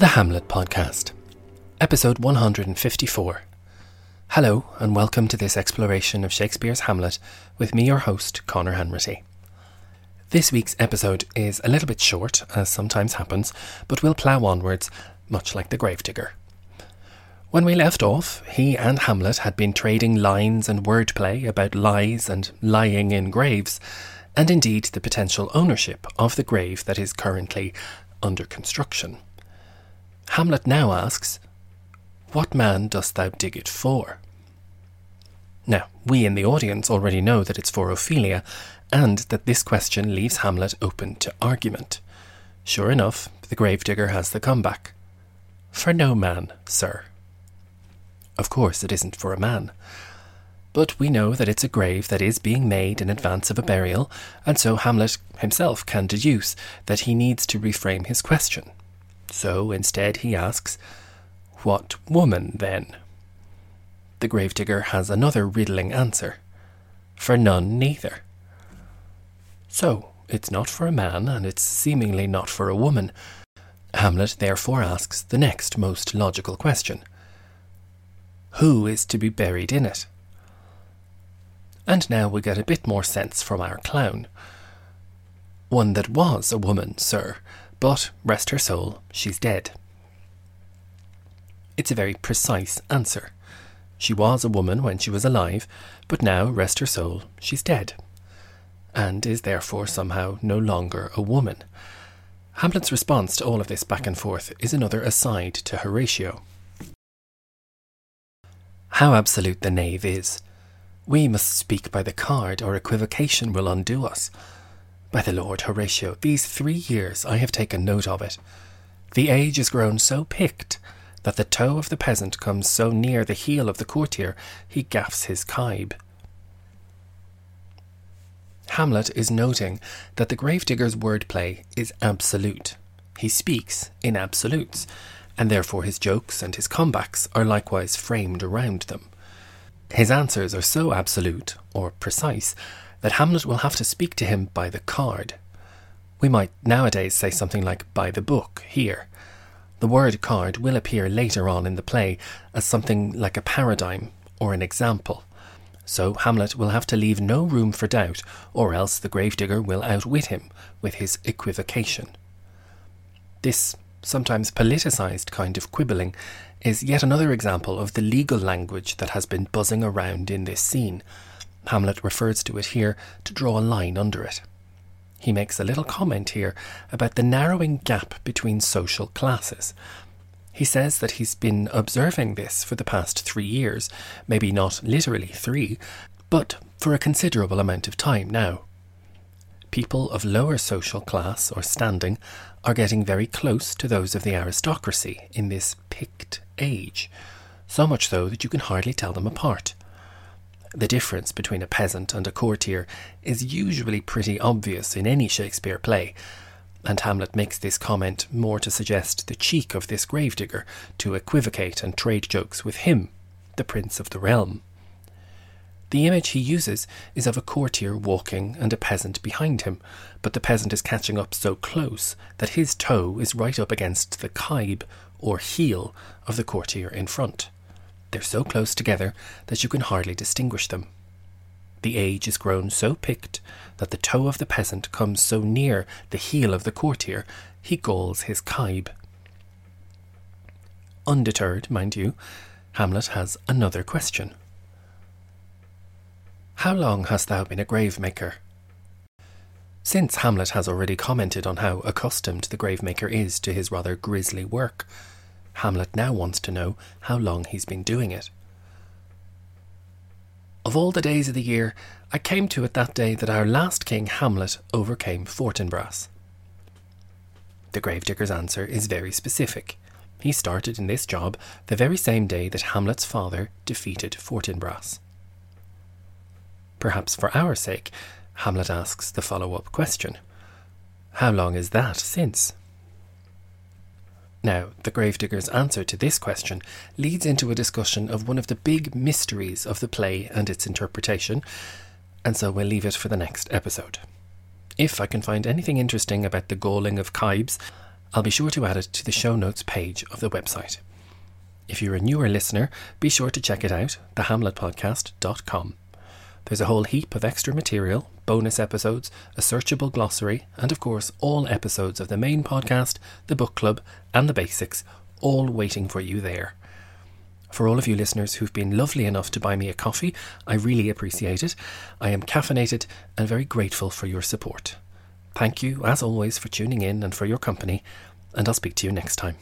The Hamlet Podcast, Episode 154. Hello, and welcome to this exploration of Shakespeare's Hamlet with me, your host, Conor Hanratty. This week's episode is a little bit short, as sometimes happens, but we'll plough onwards, much like the gravedigger. When we left off, he and Hamlet had been trading lines and wordplay about lies and lying in graves, and indeed the potential ownership of the grave that is currently under construction. Hamlet now asks, What man dost thou dig it for? Now, we in the audience already know that it's for Ophelia, and that this question leaves Hamlet open to argument. Sure enough, the gravedigger has the comeback. For no man, sir. Of course, it isn't for a man. But we know that it's a grave that is being made in advance of a burial, and so Hamlet himself can deduce that he needs to reframe his question. So instead he asks, What woman then? The gravedigger has another riddling answer. For none neither. So, it's not for a man, and it's seemingly not for a woman. Hamlet therefore asks the next most logical question Who is to be buried in it? And now we get a bit more sense from our clown. One that was a woman, sir, but, rest her soul, she's dead. It's a very precise answer. She was a woman when she was alive, but now, rest her soul, she's dead, and is therefore somehow no longer a woman. Hamlet's response to all of this back and forth is another aside to Horatio. How absolute the knave is. We must speak by the card, or equivocation will undo us. By the Lord, Horatio, these three years I have taken note of it. The age is grown so picked that the toe of the peasant comes so near the heel of the courtier he gaffs his kibe. Hamlet is noting that the gravedigger's wordplay is absolute. He speaks in absolutes, and therefore his jokes and his comebacks are likewise framed around them. His answers are so absolute, or precise, that Hamlet will have to speak to him by the card. We might nowadays say something like by the book here. The word card will appear later on in the play as something like a paradigm or an example. So Hamlet will have to leave no room for doubt, or else the gravedigger will outwit him with his equivocation. This sometimes politicised kind of quibbling is yet another example of the legal language that has been buzzing around in this scene Hamlet refers to it here to draw a line under it. He makes a little comment here about the narrowing gap between social classes. He says that he's been observing this for the past three years, maybe not literally three, but for a considerable amount of time now. People of lower social class or standing are getting very close to those of the aristocracy in this picked age, so much so that you can hardly tell them apart. The difference between a peasant and a courtier is usually pretty obvious in any Shakespeare play, and Hamlet makes this comment more to suggest the cheek of this gravedigger to equivocate and trade jokes with him, the prince of the realm. The image he uses is of a courtier walking and a peasant behind him, but the peasant is catching up so close that his toe is right up against the kibe, or heel, of the courtier in front. They're so close together that you can hardly distinguish them. The age is grown so picked that the toe of the peasant comes so near the heel of the courtier he galls his kibe. Undeterred, mind you, Hamlet has another question. How long hast thou been a gravemaker? Since Hamlet has already commented on how accustomed the gravemaker is to his rather grisly work, Hamlet now wants to know how long he's been doing it. Of all the days of the year, I came to it that day that our last king Hamlet overcame Fortinbras. The gravedigger's answer is very specific. He started in this job the very same day that Hamlet's father defeated Fortinbras. Perhaps for our sake, Hamlet asks the follow up question How long is that since? Now, the gravedigger's answer to this question leads into a discussion of one of the big mysteries of the play and its interpretation, and so we'll leave it for the next episode. If I can find anything interesting about the galling of kibes, I'll be sure to add it to the show notes page of the website. If you're a newer listener, be sure to check it out, thehamletpodcast.com. There's a whole heap of extra material, bonus episodes, a searchable glossary, and of course, all episodes of the main podcast, the book club, and the basics, all waiting for you there. For all of you listeners who've been lovely enough to buy me a coffee, I really appreciate it. I am caffeinated and very grateful for your support. Thank you, as always, for tuning in and for your company, and I'll speak to you next time.